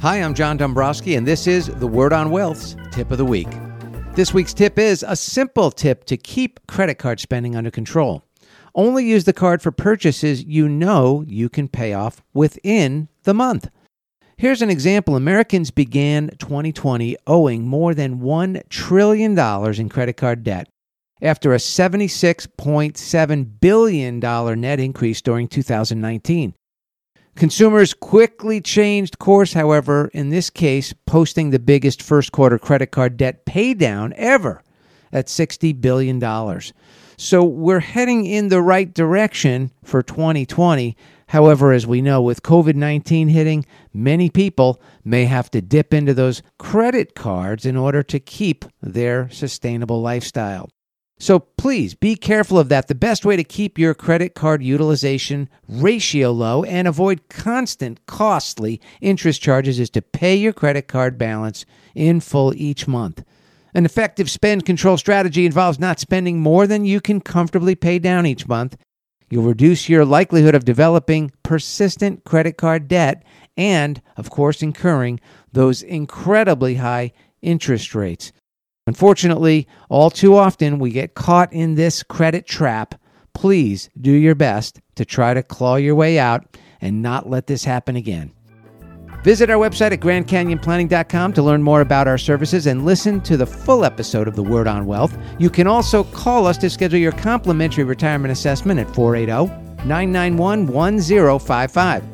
Hi, I'm John Dombrowski, and this is the Word on Wealth's Tip of the Week. This week's tip is a simple tip to keep credit card spending under control. Only use the card for purchases you know you can pay off within the month. Here's an example Americans began 2020 owing more than $1 trillion in credit card debt after a $76.7 billion net increase during 2019. Consumers quickly changed course, however, in this case, posting the biggest first quarter credit card debt paydown ever at $60 billion. So we're heading in the right direction for 2020. However, as we know, with COVID 19 hitting, many people may have to dip into those credit cards in order to keep their sustainable lifestyle. So please be careful of that. The best way to keep your credit card utilization ratio low and avoid constant, costly interest charges is to pay your credit card balance in full each month. An effective spend control strategy involves not spending more than you can comfortably pay down each month. You'll reduce your likelihood of developing persistent credit card debt and, of course, incurring those incredibly high interest rates. Unfortunately, all too often we get caught in this credit trap. Please do your best to try to claw your way out and not let this happen again. Visit our website at GrandCanyonPlanning.com to learn more about our services and listen to the full episode of The Word on Wealth. You can also call us to schedule your complimentary retirement assessment at 480 991 1055.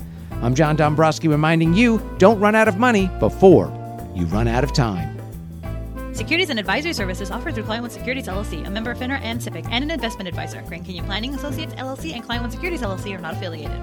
I'm John Dombrowski reminding you don't run out of money before you run out of time. Securities and advisory services offered through Client One Securities LLC, a member of FINRA and SIPC, and an investment advisor. Grand Canyon Planning Associates LLC and Client One Securities LLC are not affiliated.